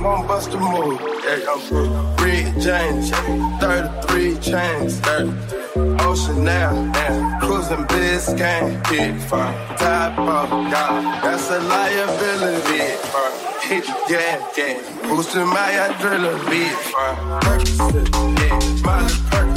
I'm gon' bust the move. Yeah, I'm good. Rick James, 33 chains, 33. Ocean now, cruising Cruising game. big fun. Top of God, that's a liability, Hit fun. Hit yeah, yeah. Boosting my adrenaline, big fun. Percocet, yeah. Molly purchase.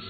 Oh,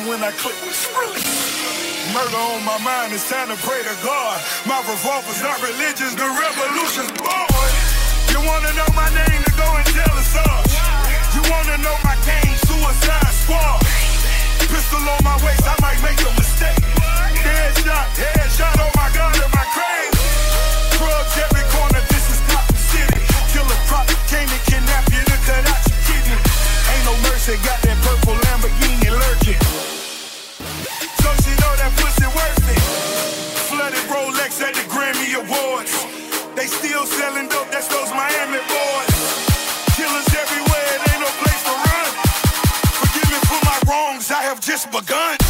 when I click with Murder on my mind, it's time to pray to God. My revolver's not religious, the rebel. just begun.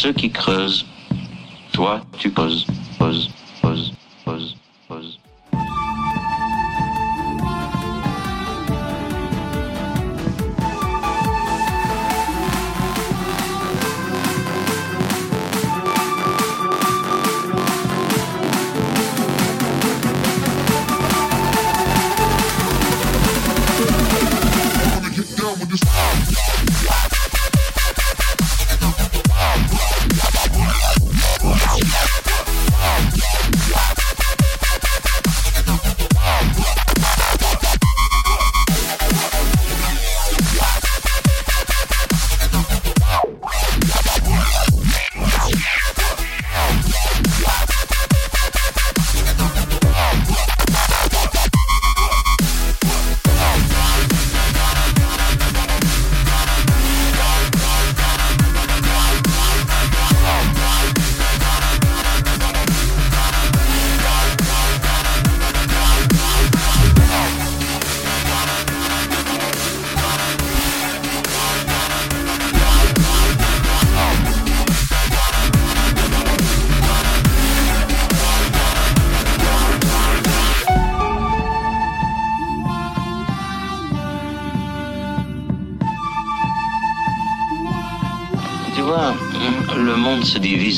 ceux qui creusent.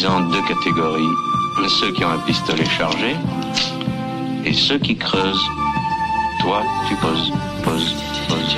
En deux catégories. Ceux qui ont un pistolet chargé et ceux qui creusent. Toi, tu poses, poses, poses.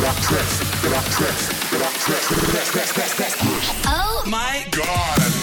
To make it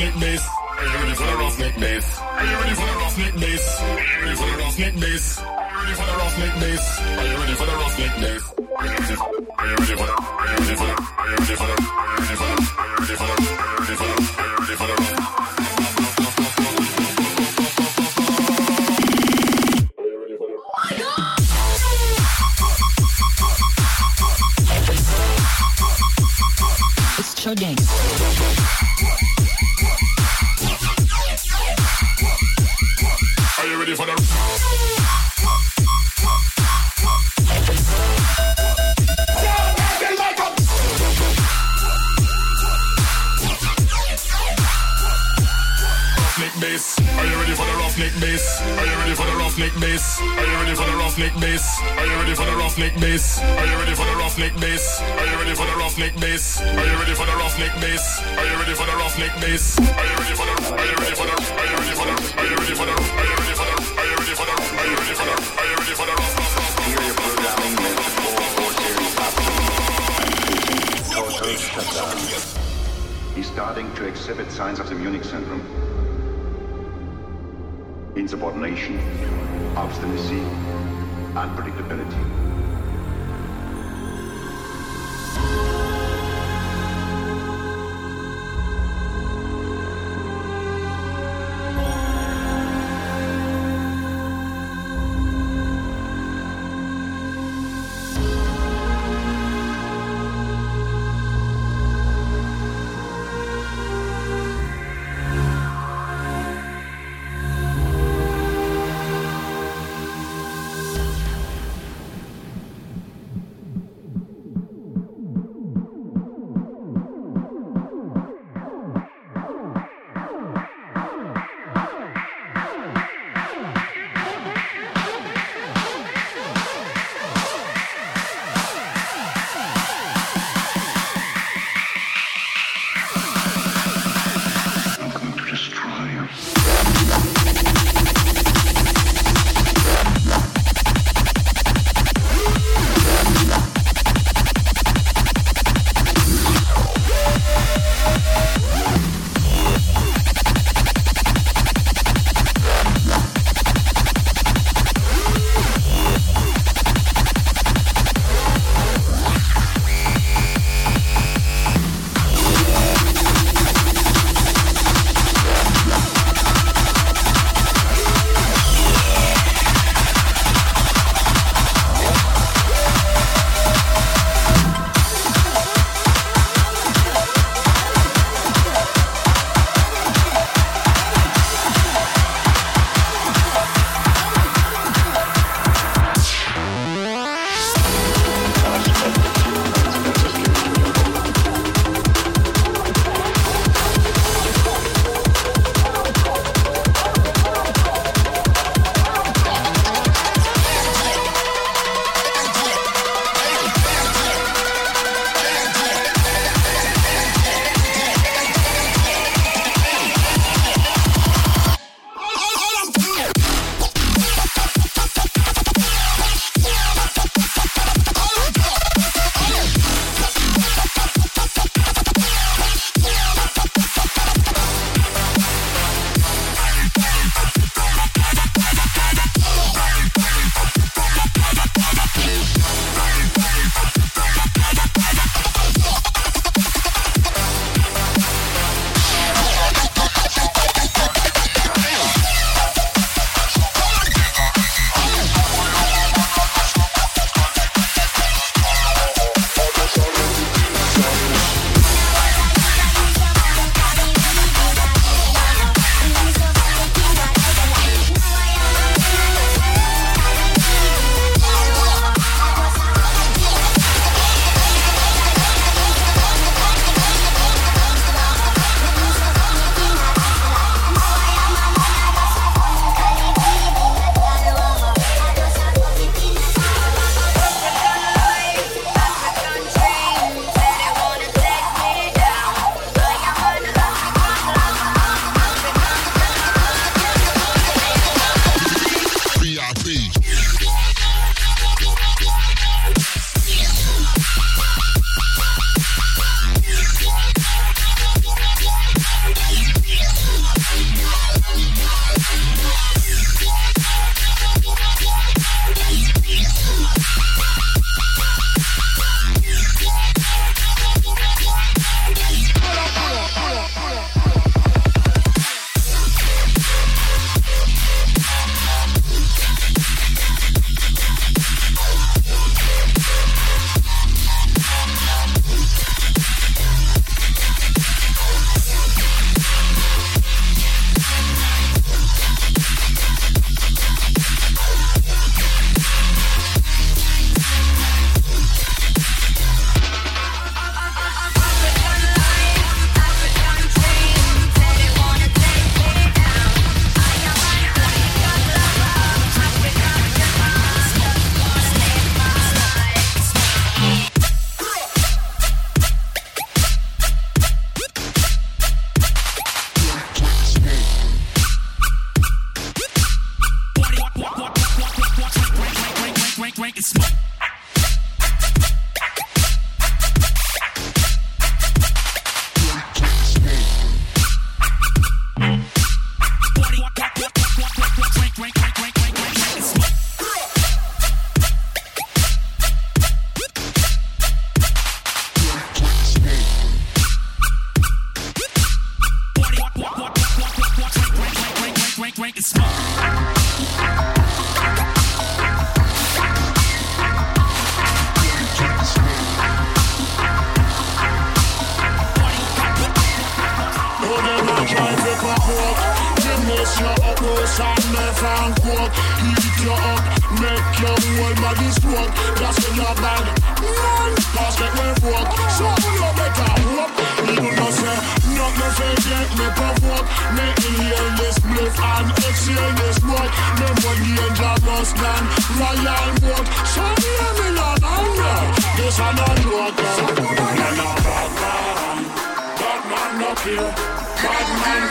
snake bass? Are you ready for the rough snake bass? Are you ready for the rough snake bass? Are you ready for the rough snake bass? Are you ready for the rough snake bass? Are you ready for the rough snake bass? Are you ready for the Are you ready for the Are you ready for the Are you ready for the Are you ready for the Are you ready for the Are you ready for the Are you ready for the obstinacy, unpredictability.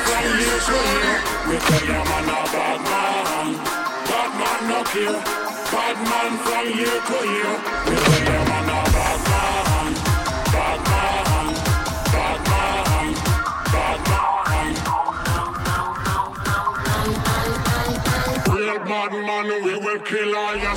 From here to here. We tell them man a bad man. Bad man no care. Bad man from here to here. We tell them man a bad man. Bad man. Bad man. Bad man. Real bad man, we will kill all your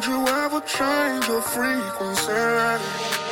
Would you ever change your frequency?